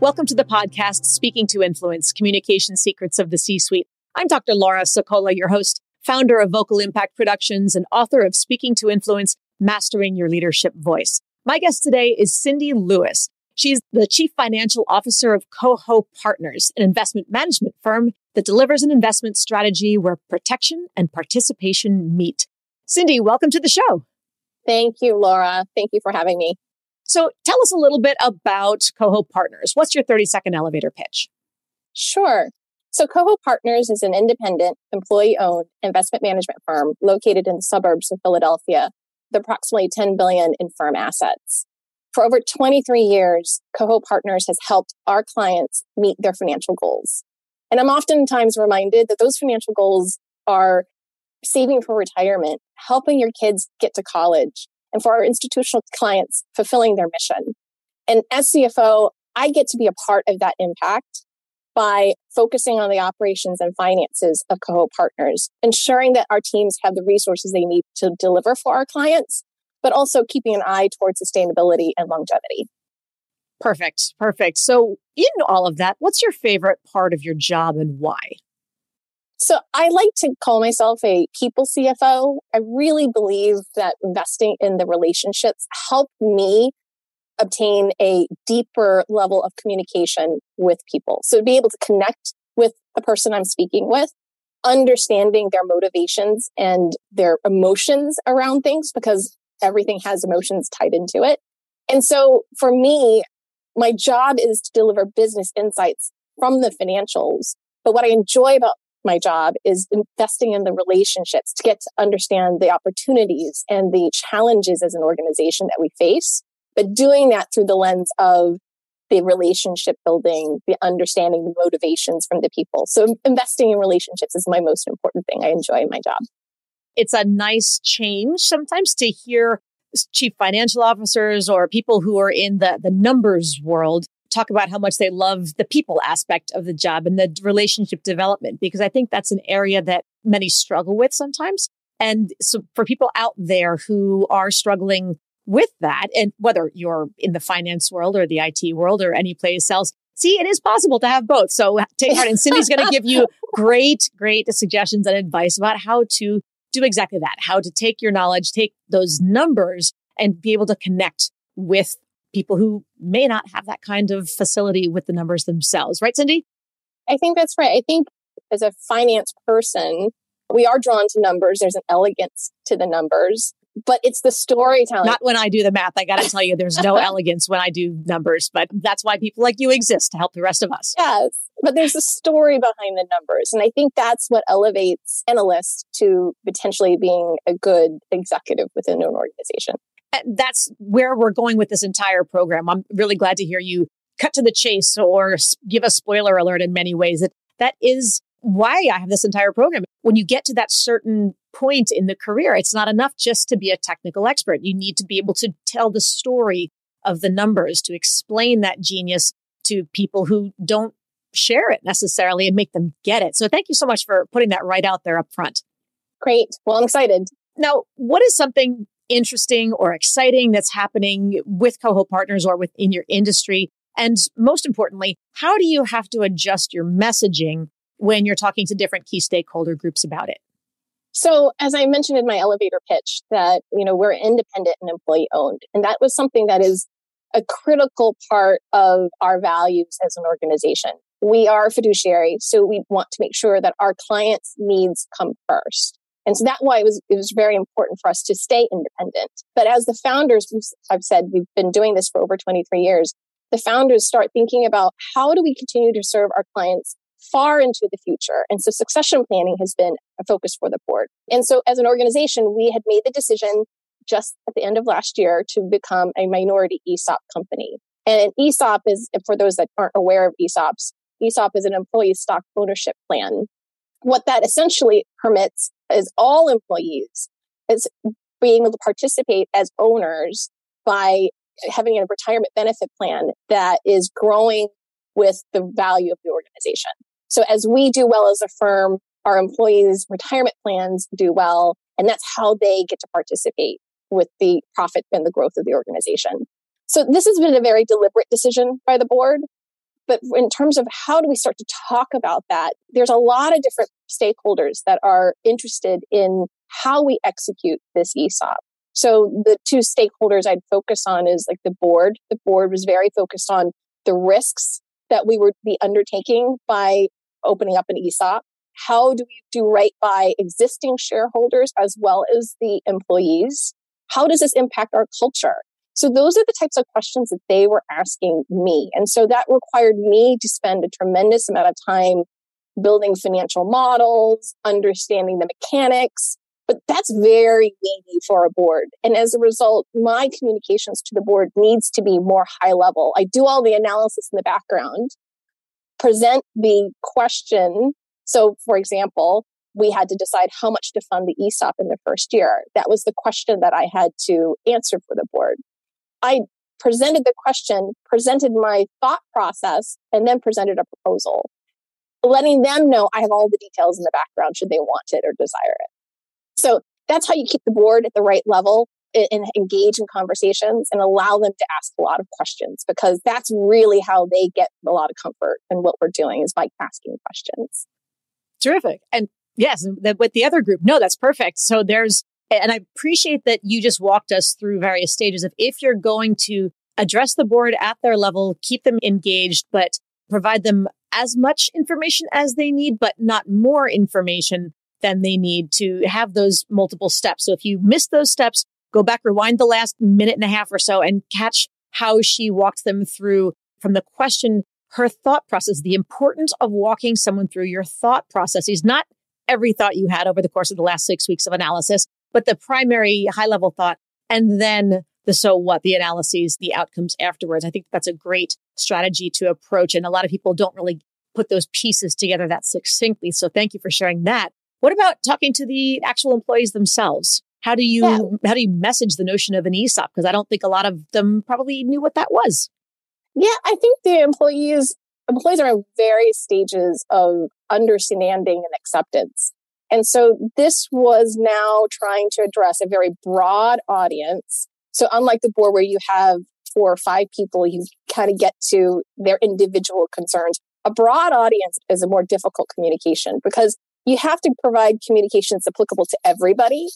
Welcome to the podcast, Speaking to Influence, Communication Secrets of the C-Suite. I'm Dr. Laura Sicola, your host, founder of Vocal Impact Productions and author of Speaking to Influence, Mastering Your Leadership Voice. My guest today is Cindy Lewis. She's the Chief Financial Officer of Coho Partners, an investment management firm that delivers an investment strategy where protection and participation meet. Cindy, welcome to the show. Thank you, Laura. Thank you for having me. So tell us a little bit about Coho Partners. What's your 30 second elevator pitch? Sure. So Coho Partners is an independent, employee owned investment management firm located in the suburbs of Philadelphia with approximately 10 billion in firm assets. For over 23 years, Coho Partners has helped our clients meet their financial goals. And I'm oftentimes reminded that those financial goals are saving for retirement, helping your kids get to college, and for our institutional clients, fulfilling their mission. And as CFO, I get to be a part of that impact by focusing on the operations and finances of Coho Partners, ensuring that our teams have the resources they need to deliver for our clients, but also keeping an eye towards sustainability and longevity. Perfect. Perfect. So, in all of that, what's your favorite part of your job and why? So, I like to call myself a people CFO. I really believe that investing in the relationships help me obtain a deeper level of communication with people. So, to be able to connect with the person I'm speaking with, understanding their motivations and their emotions around things, because everything has emotions tied into it. And so, for me, my job is to deliver business insights from the financials. But what I enjoy about my job is investing in the relationships to get to understand the opportunities and the challenges as an organization that we face, but doing that through the lens of the relationship building, the understanding the motivations from the people. So investing in relationships is my most important thing I enjoy my job. It's a nice change sometimes to hear chief financial officers or people who are in the, the numbers world talk about how much they love the people aspect of the job and the relationship development, because I think that's an area that many struggle with sometimes. And so for people out there who are struggling with that, and whether you're in the finance world or the IT world or any place else, see, it is possible to have both. So uh, take heart. And Cindy's going to give you great, great suggestions and advice about how to do exactly that, how to take your knowledge, take those numbers and be able to connect with people who may not have that kind of facility with the numbers themselves. Right, Cindy? I think that's right. I think as a finance person, we are drawn to numbers. There's an elegance to the numbers, but it's the storytelling. Not when I do the math. I got to tell you, there's no elegance when I do numbers, but that's why people like you exist to help the rest of us. Yes but there's a story behind the numbers. And I think that's what elevates analysts to potentially being a good executive within an organization. And that's where we're going with this entire program. I'm really glad to hear you cut to the chase or give a spoiler alert in many ways. That that is why I have this entire program. When you get to that certain point in the career, it's not enough just to be a technical expert. You need to be able to tell the story of the numbers, to explain that genius to people who don't share it necessarily and make them get it. So thank you so much for putting that right out there up front. Great. Well, I'm excited. Now, what is something interesting or exciting that's happening with Coho Partners or within your industry? And most importantly, how do you have to adjust your messaging when you're talking to different key stakeholder groups about it? So, as I mentioned in my elevator pitch, that you know we're independent and employee owned, and that was something that is a critical part of our values as an organization we are fiduciary, so we want to make sure that our clients' needs come first. And so that's why it was, it was very important for us to stay independent. But as the founders, I've said we've been doing this for over 23 years, the founders start thinking about how do we continue to serve our clients far into the future. And so succession planning has been a focus for the board. And so as an organization, we had made the decision just at the end of last year to become a minority ESOP company. And an ESOP is, for those that aren't aware of ESOPs, ESOP is an employee stock ownership plan. What that essentially permits is all employees is being able to participate as owners by having a retirement benefit plan that is growing with the value of the organization. So as we do well as a firm, our employees' retirement plans do well, and that's how they get to participate with the profit and the growth of the organization. So this has been a very deliberate decision by the board. But in terms of how do we start to talk about that, there's a lot of different stakeholders that are interested in how we execute this ESOP. So the two stakeholders I'd focus on is like the board. The board was very focused on the risks that we would be undertaking by opening up an ESOP. How do we do right by existing shareholders as well as the employees? How does this impact our culture? So those are the types of questions that they were asking me. And so that required me to spend a tremendous amount of time building financial models, understanding the mechanics, but that's very weighty for a board. And as a result, my communications to the board needs to be more high level. I do all the analysis in the background, present the question. So, for example, we had to decide how much to fund the ESOP in the first year. That was the question that I had to answer for the board. I presented the question, presented my thought process, and then presented a proposal, letting them know I have all the details in the background should they want it or desire it. So that's how you keep the board at the right level and engage in conversations and allow them to ask a lot of questions because that's really how they get a lot of comfort in what we're doing is by asking questions. Terrific. And yes, with the other group, no, that's perfect. So there's, and I appreciate that you just walked us through various stages of if you're going to address the board at their level, keep them engaged, but provide them as much information as they need, but not more information than they need to have those multiple steps. So if you miss those steps, go back, rewind the last minute and a half or so and catch how she walked them through from the question, her thought process, the importance of walking someone through your thought processes, not every thought you had over the course of the last six weeks of analysis, but the primary high level thought. And then the so what, the analyses, the outcomes afterwards. I think that's a great strategy to approach. And a lot of people don't really put those pieces together that succinctly. So thank you for sharing that. What about talking to the actual employees themselves? How do you yeah. how do you message the notion of an ESOP? Because I don't think a lot of them probably knew what that was. Yeah, I think the employees employees are in various stages of understanding and acceptance. And so this was now trying to address a very broad audience. So unlike the board where you have four or five people, you kind of get to their individual concerns. A broad audience is a more difficult communication because you have to provide communications applicable to everybody,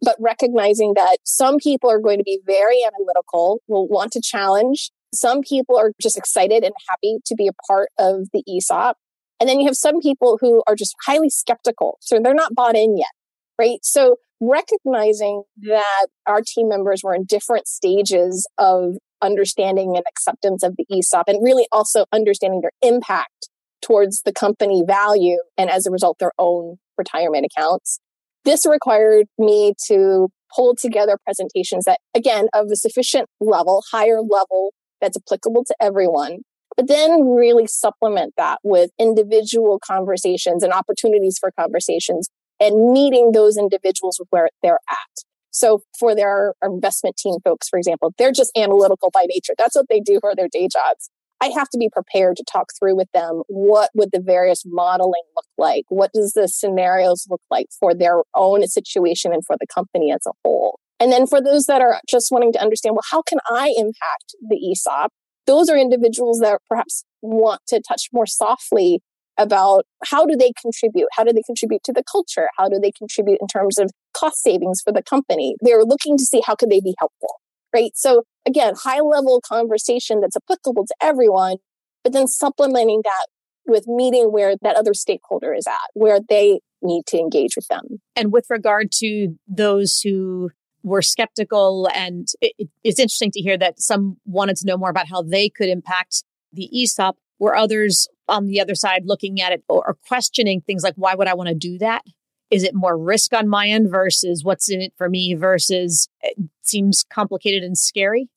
but recognizing that some people are going to be very analytical, will want to challenge. Some people are just excited and happy to be a part of the ESOP. And then you have some people who are just highly skeptical. So they're not bought in yet, right? So recognizing that our team members were in different stages of understanding and acceptance of the ESOP and really also understanding their impact towards the company value and as a result, their own retirement accounts. This required me to pull together presentations that, again, of a sufficient level, higher level that's applicable to everyone, but then really supplement that with individual conversations and opportunities for conversations and meeting those individuals where they're at. So for their investment team folks, for example, they're just analytical by nature. That's what they do for their day jobs. I have to be prepared to talk through with them what would the various modeling look like? What does the scenarios look like for their own situation and for the company as a whole? And then for those that are just wanting to understand, well, how can I impact the ESOP? Those are individuals that perhaps want to touch more softly about how do they contribute? How do they contribute to the culture? How do they contribute in terms of cost savings for the company? They're looking to see how could they be helpful right? So again, high level conversation that's applicable to everyone, but then supplementing that with meeting where that other stakeholder is at, where they need to engage with them. And with regard to those who were skeptical, and it, it's interesting to hear that some wanted to know more about how they could impact the ESOP, were others on the other side looking at it or questioning things like, why would I want to do that? Is it more risk on my end versus what's in it for me versus it seems complicated and scary?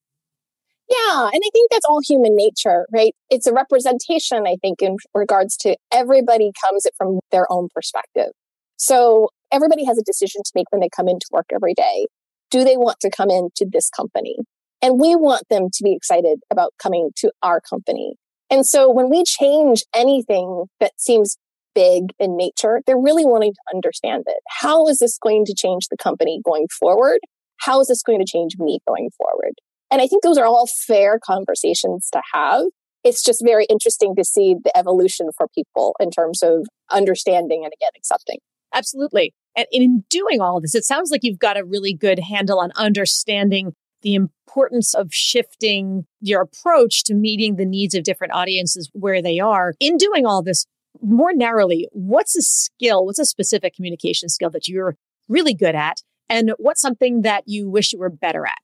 Yeah, and I think that's all human nature, right? It's a representation, I think, in regards to everybody comes it from their own perspective. So everybody has a decision to make when they come into work every day. Do they want to come into this company? And we want them to be excited about coming to our company. And so when we change anything that seems big in nature, they're really wanting to understand it. How is this going to change the company going forward? How is this going to change me going forward? And I think those are all fair conversations to have. It's just very interesting to see the evolution for people in terms of understanding and again accepting. Absolutely. And in doing all of this, it sounds like you've got a really good handle on understanding the importance of shifting your approach to meeting the needs of different audiences where they are. In doing all this, more narrowly, what's a skill, what's a specific communication skill that you're really good at? And what's something that you wish you were better at?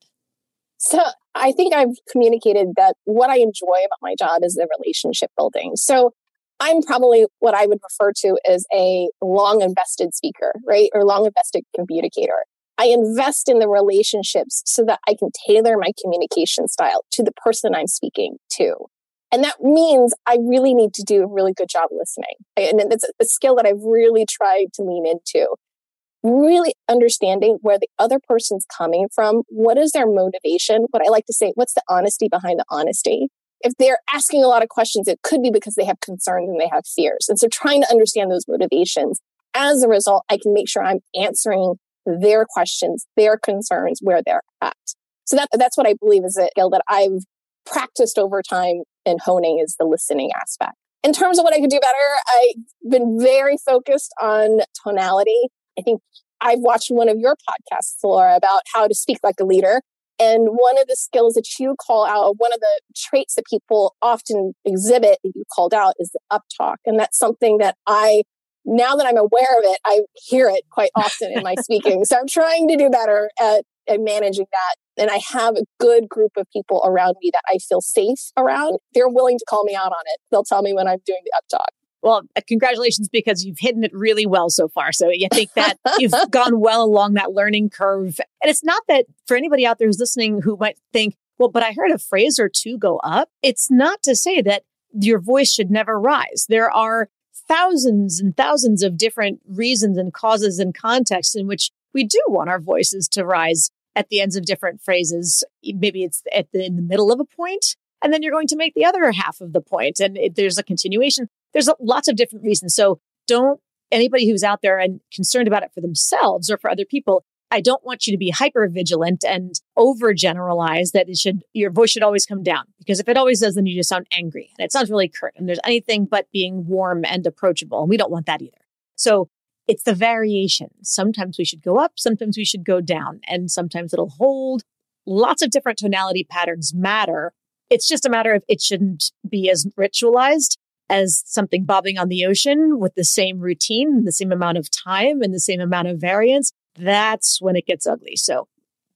So I think I've communicated that what I enjoy about my job is the relationship building. So I'm probably what I would refer to as a long invested speaker, right? Or long invested communicator. I invest in the relationships so that I can tailor my communication style to the person I'm speaking to. And that means I really need to do a really good job listening. And it's a skill that I've really tried to lean into really understanding where the other person's coming from. What is their motivation? What I like to say, what's the honesty behind the honesty? If they're asking a lot of questions, it could be because they have concerns and they have fears. And so trying to understand those motivations. As a result, I can make sure I'm answering their questions, their concerns, where they're at. So that, that's what I believe is a skill that I've practiced over time in honing is the listening aspect. In terms of what I could do better, I've been very focused on tonality. I think I've watched one of your podcasts, Laura, about how to speak like a leader. And one of the skills that you call out, one of the traits that people often exhibit that you called out is the up talk. And that's something that I, now that I'm aware of it, I hear it quite often in my speaking. So I'm trying to do better at, at managing that. And I have a good group of people around me that I feel safe around. They're willing to call me out on it. They'll tell me when I'm doing the up talk. Well, uh, congratulations because you've hidden it really well so far. So I think that you've gone well along that learning curve. And it's not that for anybody out there who's listening who might think, well, but I heard a phrase or two go up. It's not to say that your voice should never rise. There are thousands and thousands of different reasons and causes and contexts in which we do want our voices to rise at the ends of different phrases. Maybe it's at the, in the middle of a point, and then you're going to make the other half of the point, and it, there's a continuation there's lots of different reasons. So don't anybody who's out there and concerned about it for themselves or for other people. I don't want you to be hyper vigilant and overgeneralize that it should, your voice should always come down because if it always does, then you just sound angry and it sounds really curt and there's anything but being warm and approachable. And we don't want that either. So it's the variation. Sometimes we should go up, sometimes we should go down, and sometimes it'll hold. Lots of different tonality patterns matter. It's just a matter of it shouldn't be as ritualized as something bobbing on the ocean with the same routine, the same amount of time, and the same amount of variance, that's when it gets ugly. So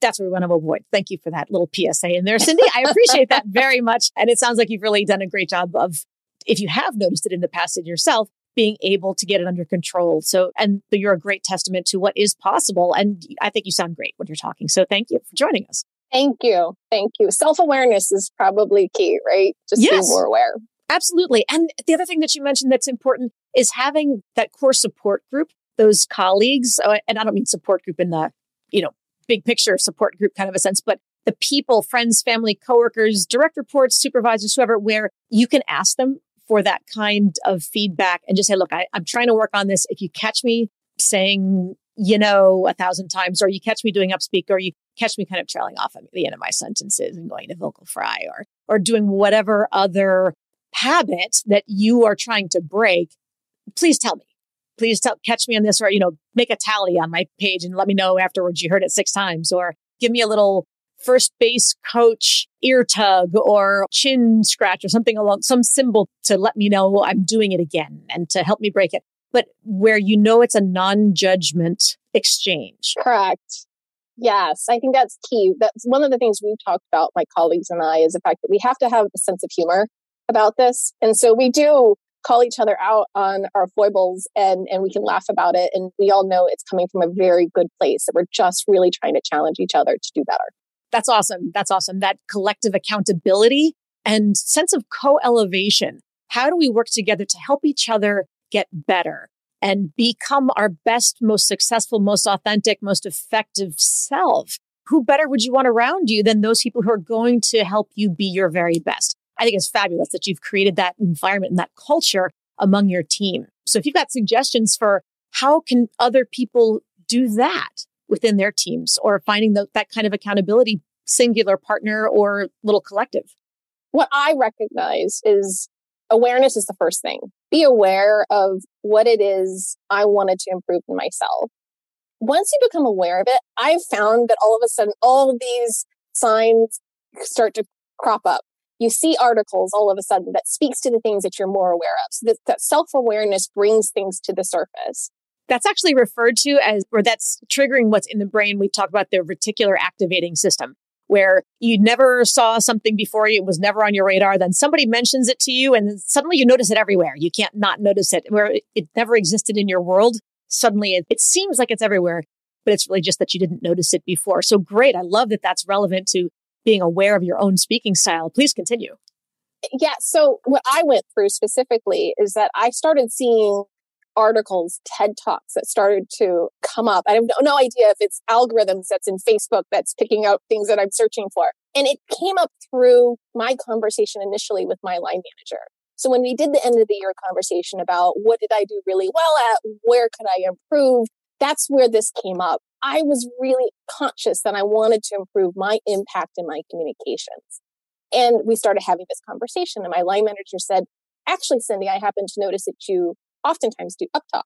that's what we want to avoid. Thank you for that little PSA in there, Cindy. I appreciate that very much. And it sounds like you've really done a great job of, if you have noticed it in the past in yourself, being able to get it under control. So, and you're a great testament to what is possible. And I think you sound great when you're talking. So thank you for joining us. Thank you. Thank you. Self awareness is probably key, right? Just yes. being more aware. Absolutely. And the other thing that you mentioned that's important is having that core support group, those colleagues. Uh, and I don't mean support group in the, you know, big picture support group kind of a sense, but the people, friends, family, coworkers, direct reports, supervisors, whoever, where you can ask them for that kind of feedback and just say, look, I, I'm trying to work on this. If you catch me saying, you know, a thousand times, or you catch me doing upspeak, or you catch me kind of trailing off at the end of my sentences and going to vocal fry or or doing whatever other habit that you are trying to break, please tell me. Please tell, catch me on this or, you know, make a tally on my page and let me know afterwards you heard it six times or give me a little first base coach ear tug or chin scratch or something along some symbol to let me know I'm doing it again and to help me break it. But where you know it's a non judgment exchange. Correct. Yes, I think that's key. That's one of the things we've talked about, my colleagues and I, is the fact that we have to have a sense of humor about this. And so we do call each other out on our foibles and, and we can laugh about it. And we all know it's coming from a very good place that we're just really trying to challenge each other to do better. That's awesome. That's awesome. That collective accountability and sense of co elevation. How do we work together to help each other get better and become our best, most successful, most authentic, most effective self? Who better would you want around you than those people who are going to help you be your very best? I think it's fabulous that you've created that environment and that culture among your team. So if you've got suggestions for how can other people do that within their teams or finding the, that kind of accountability singular partner or little collective? What I recognize is awareness is the first thing. Be aware of what it is I wanted to improve in myself. Once you become aware of it, I've found that all of a sudden all of these signs start to crop up. You see articles all of a sudden that speaks to the things that you're more aware of. So that, that self-awareness brings things to the surface. That's actually referred to as, or that's triggering what's in the brain. We talk about the reticular activating system where you never saw something before it was never on your radar then somebody mentions it to you and suddenly you notice it everywhere. You can't not notice it where it never existed in your world. Suddenly it, it seems like it's everywhere but it's really just that you didn't notice it before. So great i love that that's relevant to being aware of your own speaking style. Please continue. Yeah so what i went through specifically is that i started seeing articles, TED Talks that started to come up. I have no idea if it's algorithms that's in Facebook that's picking out things that I'm searching for. And it came up through my conversation initially with my line manager. So when we did the end of the year conversation about what did I do really well at, where could I improve, that's where this came up. I was really conscious that I wanted to improve my impact in my communications. And we started having this conversation and my line manager said, actually, Cindy, I happen to notice that you oftentimes do uptalk.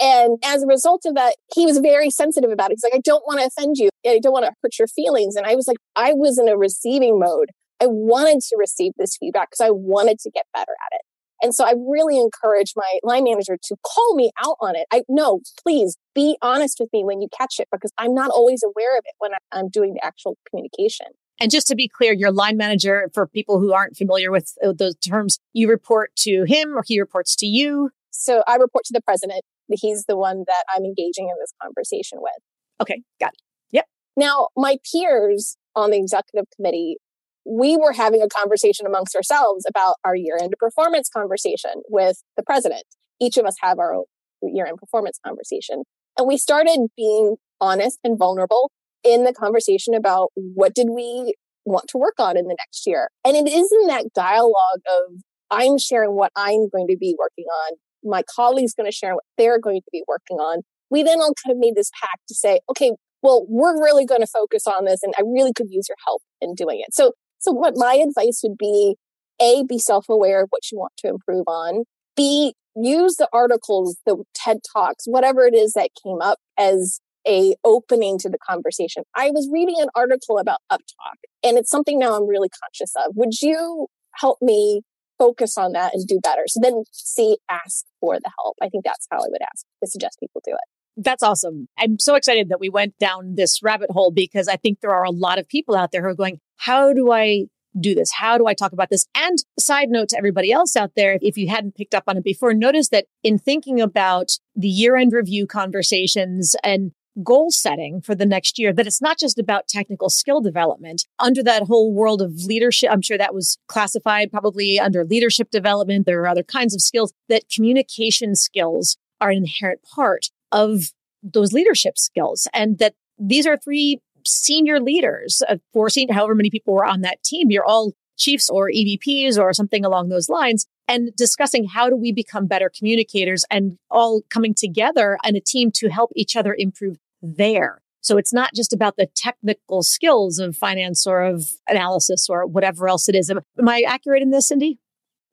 And as a result of that, he was very sensitive about it. He's like, I don't want to offend you. I don't want to hurt your feelings. And I was like, I was in a receiving mode. I wanted to receive this feedback because I wanted to get better at it. And so I really encourage my line manager to call me out on it. I no, please be honest with me when you catch it because I'm not always aware of it when I'm doing the actual communication. And just to be clear, your line manager, for people who aren't familiar with uh, those terms, you report to him or he reports to you. So I report to the president. He's the one that I'm engaging in this conversation with. Okay, got it. Yep. Now, my peers on the executive committee, we were having a conversation amongst ourselves about our year end performance conversation with the president. Each of us have our own year end performance conversation. And we started being honest and vulnerable in the conversation about what did we want to work on in the next year. And it is in that dialogue of I'm sharing what I'm going to be working on my colleague's going to share what they're going to be working on. We then all kind of made this pact to say, okay, well, we're really going to focus on this and I really could use your help in doing it. So, so what my advice would be, A, be self-aware of what you want to improve on. B, use the articles, the TED Talks, whatever it is that came up as a opening to the conversation. I was reading an article about Uptalk and it's something now I'm really conscious of. Would you help me focus on that and do better. So then see, ask for the help. I think that's how I would ask to suggest people do it. That's awesome. I'm so excited that we went down this rabbit hole because I think there are a lot of people out there who are going, how do I do this? How do I talk about this? And side note to everybody else out there, if you hadn't picked up on it before, notice that in thinking about the year end review conversations and goal setting for the next year, that it's not just about technical skill development. Under that whole world of leadership, I'm sure that was classified probably under leadership development. There are other kinds of skills that communication skills are an inherent part of those leadership skills. And that these are three senior leaders, uh, four senior, however many people were on that team. You're all chiefs or EVPs or something along those lines and discussing how do we become better communicators and all coming together in a team to help each other improve there. So it's not just about the technical skills of finance or of analysis or whatever else it is. Am, am I accurate in this, Cindy?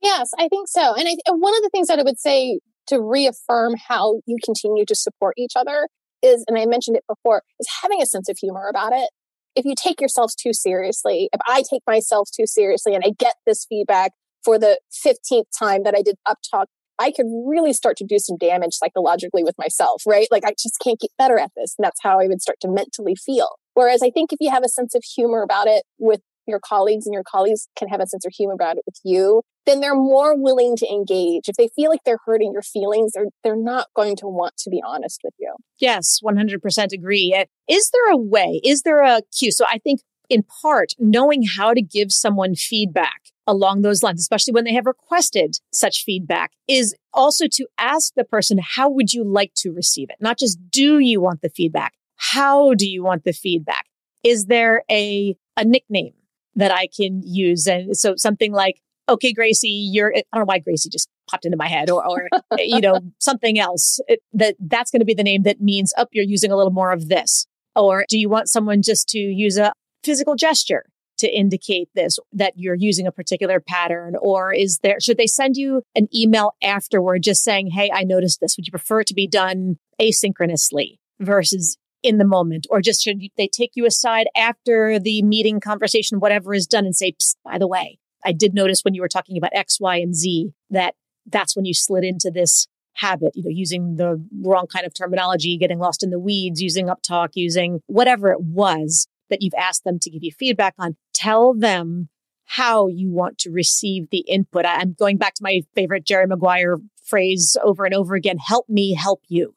Yes, I think so. And I, one of the things that I would say to reaffirm how you continue to support each other is, and I mentioned it before, is having a sense of humor about it. If you take yourselves too seriously, if I take myself too seriously and I get this feedback for the 15th time that I did Uptalk I could really start to do some damage psychologically with myself, right? Like I just can't get better at this. And that's how I would start to mentally feel. Whereas I think if you have a sense of humor about it with your colleagues and your colleagues can have a sense of humor about it with you, then they're more willing to engage. If they feel like they're hurting your feelings, they're, they're not going to want to be honest with you. Yes, 100% agree. Eh, is there a way? Is there a cue? So I think in part, knowing how to give someone feedback along those lines, especially when they have requested such feedback, is also to ask the person, how would you like to receive it? Not just do you want the feedback? How do you want the feedback? Is there a, a nickname that I can use? And so something like, okay, Gracie, you're, I don't know why Gracie just popped into my head or, or you know, something else it, that that's going to be the name that means, up, oh, you're using a little more of this. Or do you want someone just to use a physical gesture to indicate this that you're using a particular pattern or is there should they send you an email afterward just saying hey i noticed this. Would you prefer it to be done asynchronously versus in the moment? Or just should they take you aside after the meeting conversation whatever is done and say by the way i did notice when you were talking about x y and z that that's when you slid into this habit, you know, using the wrong kind of terminology, getting lost in the weeds, using uptalk, using whatever it was that you've asked them to give you feedback on, tell them how you want to receive the input. I'm going back to my favorite Jerry Maguire phrase over and over again help me help you.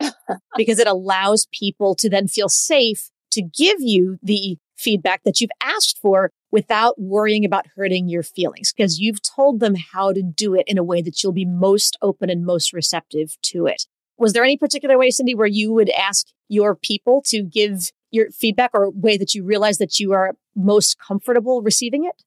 because it allows people to then feel safe to give you the feedback that you've asked for without worrying about hurting your feelings because you've told them how to do it in a way that you'll be most open and most receptive to it. Was there any particular way, Cindy, where you would ask your people to give your feedback or way that you realize that you are most comfortable receiving it?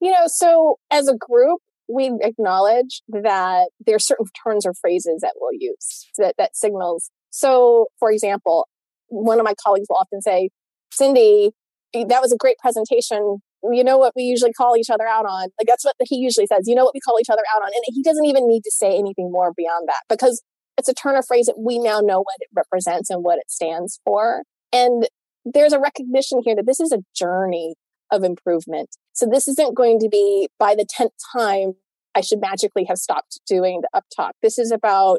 You know, so as a group, we acknowledge that there are certain turns or phrases that we'll use that, that signals. So, for example, one of my colleagues will often say, Cindy, that was a great presentation. You know what we usually call each other out on? Like that's what he usually says. You know what we call each other out on? And he doesn't even need to say anything more beyond that because it's a turn of phrase that we now know what it represents and what it stands for. And there's a recognition here that this is a journey of improvement. So this isn't going to be by the 10th time I should magically have stopped doing the up talk. This is about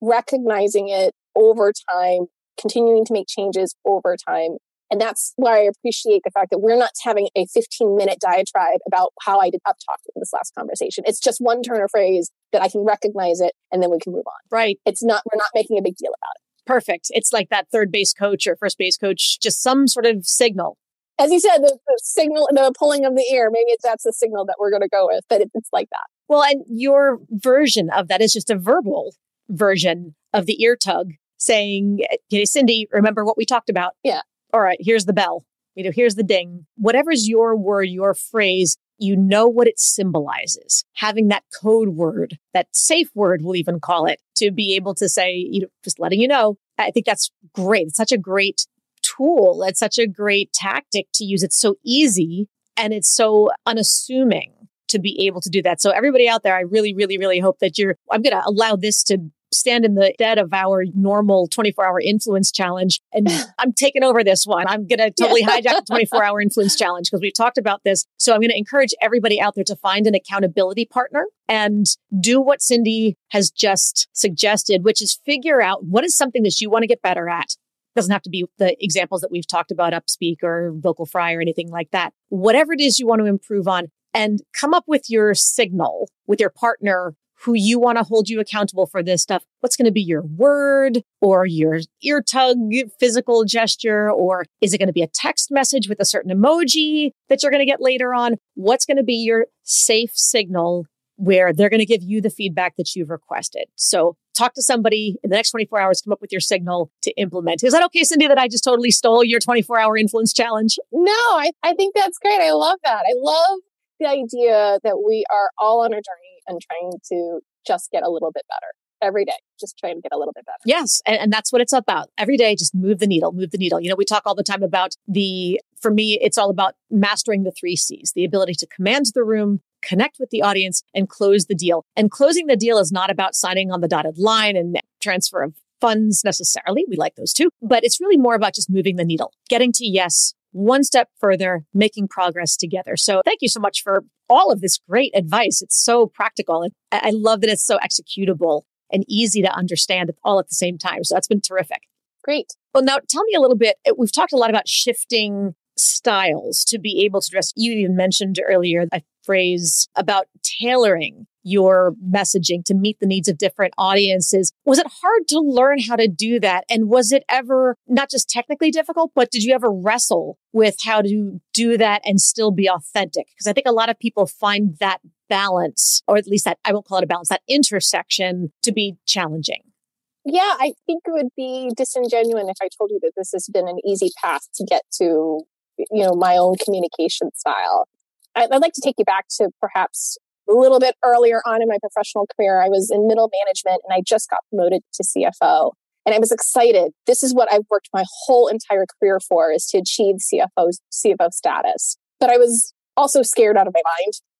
recognizing it over time, continuing to make changes over time. And that's why I appreciate the fact that we're not having a 15 minute diatribe about how I did up talk in this last conversation. It's just one turn of phrase that I can recognize it and then we can move on. Right. It's not, we're not making a big deal about it. Perfect. It's like that third base coach or first base coach, just some sort of signal. As you said, the, the signal, the pulling of the ear, maybe that's the signal that we're going to go with, but it, it's like that. Well, and your version of that is just a verbal version of the ear tug saying, hey, Cindy, remember what we talked about? Yeah. All right, here's the bell. You know, here's the ding. Whatever's your word, your phrase, you know what it symbolizes. Having that code word, that safe word, we'll even call it, to be able to say, you know, just letting you know. I think that's great. It's such a great tool. It's such a great tactic to use. It's so easy and it's so unassuming to be able to do that. So everybody out there, I really, really, really hope that you're, I'm going to allow this to stand in the dead of our normal 24 hour influence challenge. And I'm taking over this one. I'm going to totally hijack the 24 hour influence challenge because we've talked about this. So I'm going to encourage everybody out there to find an accountability partner and do what Cindy has just suggested, which is figure out what is something that you want to get better at doesn't have to be the examples that we've talked about upspeak or vocal fry or anything like that whatever it is you want to improve on and come up with your signal with your partner who you want to hold you accountable for this stuff. What's going to be your word or your ear tug physical gesture? Or is it going to be a text message with a certain emoji that you're going to get later on? What's going to be your safe signal where they're going to give you the feedback that you've requested? So talk to somebody in the next 24 hours, come up with your signal to implement. Is that okay, Cindy, that I just totally stole your 24 hour influence challenge? No, I, I think that's great. I love that. I love the idea that we are all on a journey and trying to just get a little bit better every day, just trying to get a little bit better. Yes. And, and, that's what it's about. Every day, just move the needle, move the needle. You know, we talk all the time about the, for me, it's all about mastering the three C's, the ability to command the room, connect with the audience, and close the deal. And closing the deal is not about signing on the dotted line and transfer of funds necessarily. We like those too, but it's really more about just moving the needle, getting to yes one step further, making progress together. So thank you so much for all of this great advice. It's so practical. And I love that it's so executable and easy to understand all at the same time. So that's been terrific. Great. Well, now tell me a little bit. We've talked a lot about shifting styles to be able to dress. You even mentioned earlier a phrase about tailoring your messaging to meet the needs of different audiences. Was it hard to learn how to do that? And was it ever not just technically difficult, but did you ever wrestle with how to do that and still be authentic? Because I think a lot of people find that balance, or at least that I won't call it a balance, that intersection to be challenging. Yeah, I think it would be disingenuous if I told you that this has been an easy path to get to, you know, my own communication style. I'd like to take you back to perhaps a little bit earlier on in my professional career, I was in middle management and I just got promoted to CFO. And I was excited. This is what I've worked my whole entire career for is to achieve CFO, CFO status. But I was also scared out of my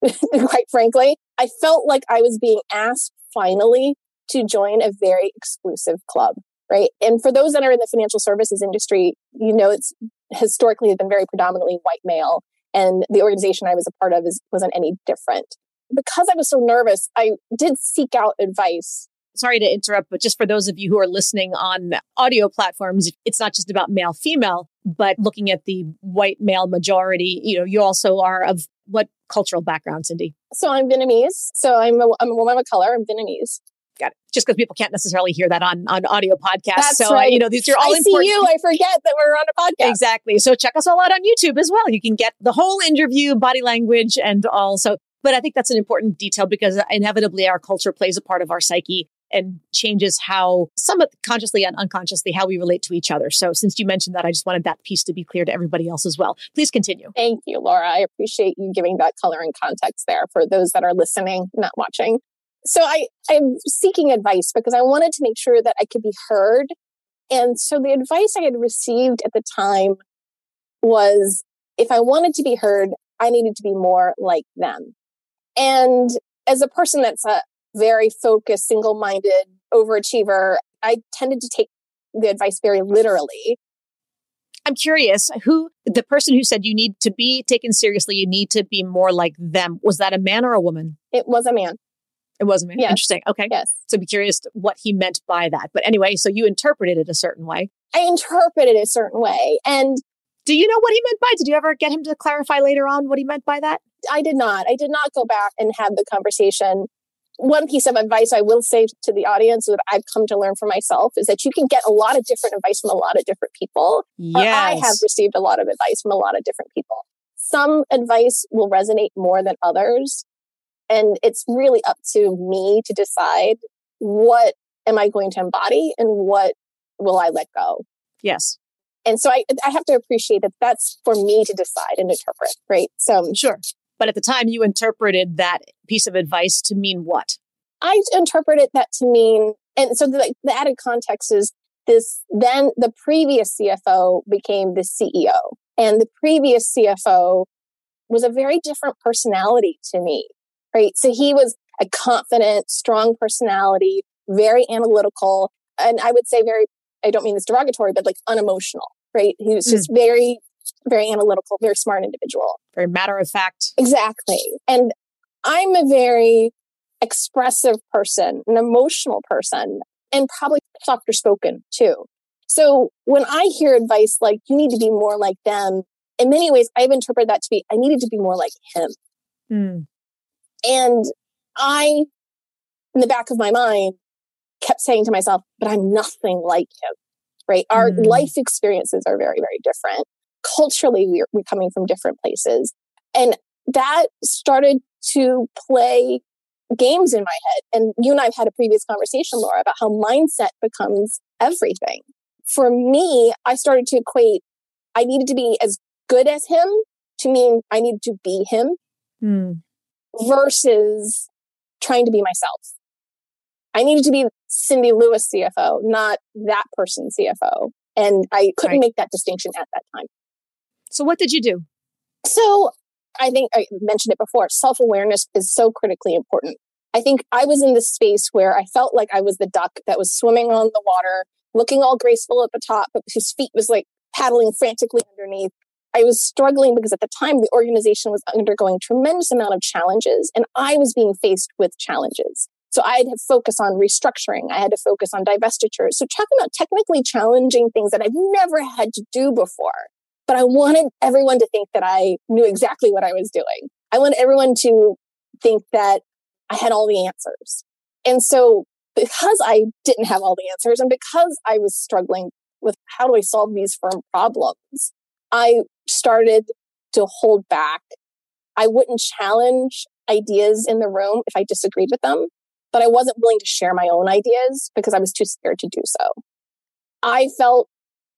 mind, quite frankly. I felt like I was being asked finally to join a very exclusive club, right? And for those that are in the financial services industry, you know, it's historically been very predominantly white male. And the organization I was a part of is, wasn't any different because I was so nervous, I did seek out advice. Sorry to interrupt, but just for those of you who are listening on audio platforms, it's not just about male female, but looking at the white male majority, you know, you also are of what cultural background, Cindy? So I'm Vietnamese. So I'm a, I'm a woman of color. I'm Vietnamese. Got it. Just because people can't necessarily hear that on on audio podcasts. That's so right. You know these are all I important. see you. I forget that we're on a podcast. Exactly. So check us all out on YouTube as well. You can get the whole interview, body language, and also but I think that's an important detail because inevitably our culture plays a part of our psyche and changes how somewhat consciously and unconsciously how we relate to each other. So since you mentioned that, I just wanted that piece to be clear to everybody else as well. Please continue. Thank you, Laura. I appreciate you giving that color and context there for those that are listening, not watching. So I, I'm seeking advice because I wanted to make sure that I could be heard. And so the advice I had received at the time was if I wanted to be heard, I needed to be more like them. And as a person that's a very focused, single minded overachiever, I tended to take the advice very literally. I'm curious who the person who said you need to be taken seriously, you need to be more like them. Was that a man or a woman? It was a man. It was a man. Yes. Interesting. Okay. Yes. So be curious what he meant by that. But anyway, so you interpreted it a certain way. I interpreted it a certain way. And do you know what he meant by? Did you ever get him to clarify later on what he meant by that? I did not. I did not go back and have the conversation. One piece of advice I will say to the audience that I've come to learn for myself is that you can get a lot of different advice from a lot of different people. Yes. I have received a lot of advice from a lot of different people. Some advice will resonate more than others. And it's really up to me to decide what am I going to embody and what will I let go. Yes. And so I, I have to appreciate that that's for me to decide and interpret, right? So sure. But at the time, you interpreted that piece of advice to mean what? I interpreted that to mean, and so the, the added context is this then the previous CFO became the CEO. And the previous CFO was a very different personality to me, right? So he was a confident, strong personality, very analytical, and I would say very, I don't mean this derogatory, but like unemotional, right? He was just mm. very very analytical, very smart individual. Very matter of fact. Exactly. And I'm a very expressive person, an emotional person, and probably softer spoken too. So when I hear advice like, you need to be more like them, in many ways, I've interpreted that to be, I needed to be more like him. Mm. And I, in the back of my mind, kept saying to myself, but I'm nothing like him, right? Our mm. life experiences are very, very different culturally we're, we're coming from different places. And that started to play games in my head. And you and I have had a previous conversation, Laura, about how mindset becomes everything. For me, I started to equate I needed to be as good as him to mean I needed to be him mm. versus trying to be myself. I needed to be Cindy Lewis CFO, not that person CFO. And I couldn't right. make that distinction at that time. So, what did you do? So, I think I mentioned it before self awareness is so critically important. I think I was in this space where I felt like I was the duck that was swimming on the water, looking all graceful at the top, but his feet was like paddling frantically underneath. I was struggling because at the time the organization was undergoing tremendous amount of challenges and I was being faced with challenges. So I had to focus on restructuring. I had to focus on divestiture. So talking about technically challenging things that I've never had to do before but I wanted everyone to think that I knew exactly what I was doing. I wanted everyone to think that I had all the answers. And so because I didn't have all the answers and because I was struggling with how do I solve these firm problems, I started to hold back. I wouldn't challenge ideas in the room if I disagreed with them, but I wasn't willing to share my own ideas because I was too scared to do so. I felt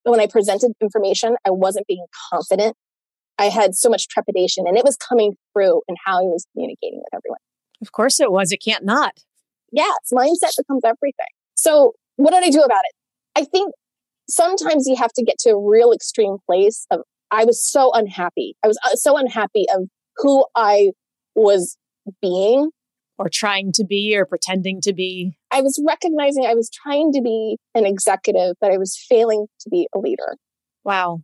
when I presented information, I wasn't being confident. I had so much trepidation and it was coming through in how I was communicating with everyone. Of course it was. It can't not. Yes, mindset becomes everything. So, what did I do about it? I think sometimes you have to get to a real extreme place of I was so unhappy. I was uh, so unhappy of who I was being or trying to be or pretending to be. I was recognizing I was trying to be an executive, but I was failing to be a leader. Wow.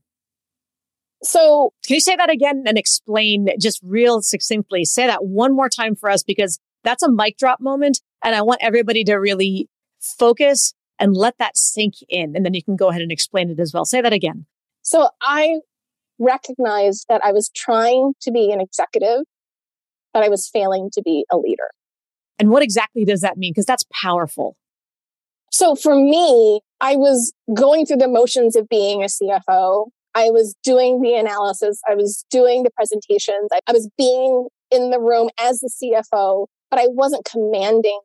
So, can you say that again and explain just real succinctly? Say that one more time for us because that's a mic drop moment. And I want everybody to really focus and let that sink in. And then you can go ahead and explain it as well. Say that again. So, I recognized that I was trying to be an executive, but I was failing to be a leader. And what exactly does that mean? Because that's powerful. So for me, I was going through the motions of being a CFO. I was doing the analysis. I was doing the presentations. I, was being in the room as the CFO, but I wasn't commanding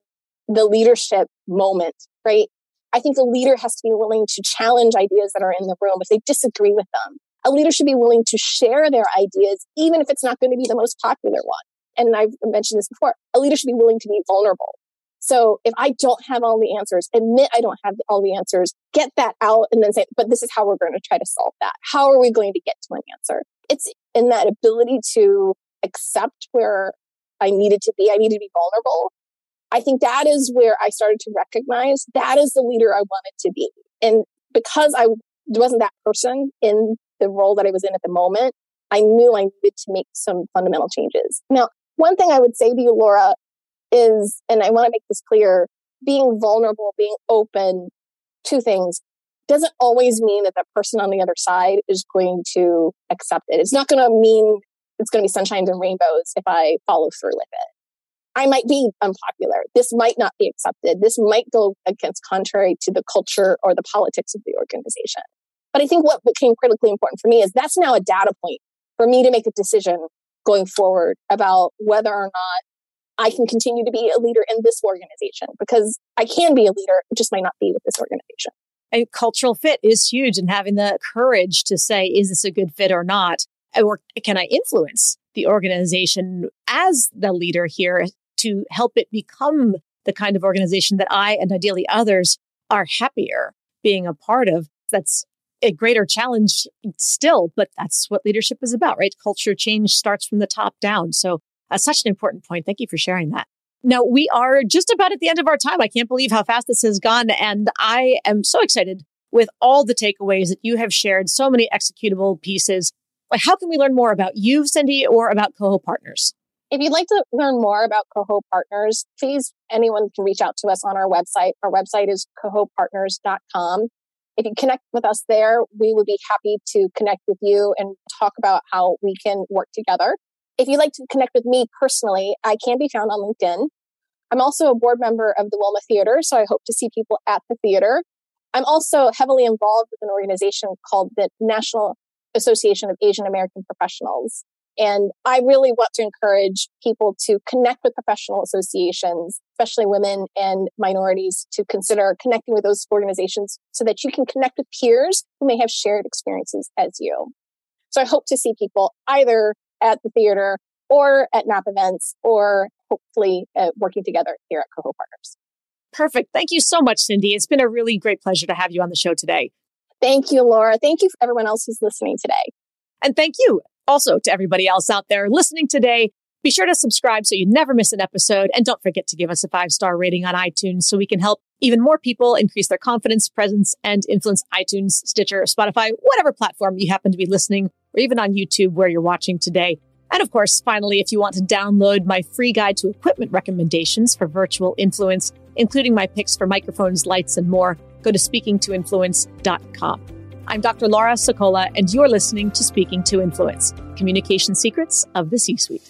the leadership moment, right? I think a leader has to be willing to challenge ideas that are in the room if they disagree with them. A leader should be willing to share their ideas, even if it's not going to be the most popular one. And I've mentioned this before. A leader should be willing to be vulnerable. So if I don't have all the answers, admit I don't have all the answers, get that out and then say, but this is how we're going to try to solve that. How are we going to get to an answer? It's in that ability to accept where I needed to be. I needed to be vulnerable. I think that is where I started to recognize that is the leader I wanted to be. And because I wasn't that person in the role that I was in at the moment, I knew I needed to make some fundamental changes. Now, one thing I would say to you, Laura, is, and I want to make this clear, being vulnerable, being open, two things doesn't always mean that the person on the other side is going to accept it. It's not going to mean it's going to be sunshines and rainbows if I follow through with it. I might be unpopular. This might not be accepted. This might go against contrary to the culture or the politics of the organization. But I think what became critically important for me is that's now a data point for me to make a decision going forward about whether or not I can continue to be a leader in this organization because I can be a leader. It just might not be with this organization. And cultural fit is huge and having the courage to say, is this a good fit or not? Or can I influence the organization as the leader here to help it become the kind of organization that I and ideally others are happier being a part of? That's a greater challenge still, but that's what leadership is about, right? Culture change starts from the top down. So that's such an important point. Thank you for sharing that. Now, we are just about at the end of our time. I can't believe how fast this has gone. And I am so excited with all the takeaways that you have shared, so many executable pieces. How can we learn more about you, Cindy, or about Coho Partners? If you'd like to learn more about Coho Partners, please anyone can reach out to us on our website. Our website is cohopartners.com. If you connect with us there, we would be happy to connect with you and talk about how we can work together. If you'd like to connect with me personally, I can be found on LinkedIn. I'm also a board member of the Wilma Theater, so I hope to see people at the theater. I'm also heavily involved with an organization called the National Association of Asian American Professionals. And I really want to encourage people to connect with professional associations, especially women and minorities, to consider connecting with those organizations so that you can connect with peers who may have shared experiences as you. So I hope to see people either at the theater or at NAAAP events or hopefully uh, working together here at Coho Partners. Perfect. Thank you so much, Cindy. It's been a really great pleasure to have you on the show today. Thank you, Laura. Thank you for everyone else who's listening today. And thank you also to everybody else out there listening today. Be sure to subscribe so you never miss an episode. And don't forget to give us a five star rating on iTunes so we can help even more people increase their confidence, presence, and influence iTunes, Stitcher, Spotify, whatever platform you happen to be listening, or even on YouTube where you're watching today. And of course, finally, if you want to download my free guide to equipment recommendations for virtual influence, including my picks for microphones, lights, and more, go to speakingtoinfluence.com. I'm Dr. Laura Sicola, and you're listening to Speaking to Influence Communication Secrets of the C Suite.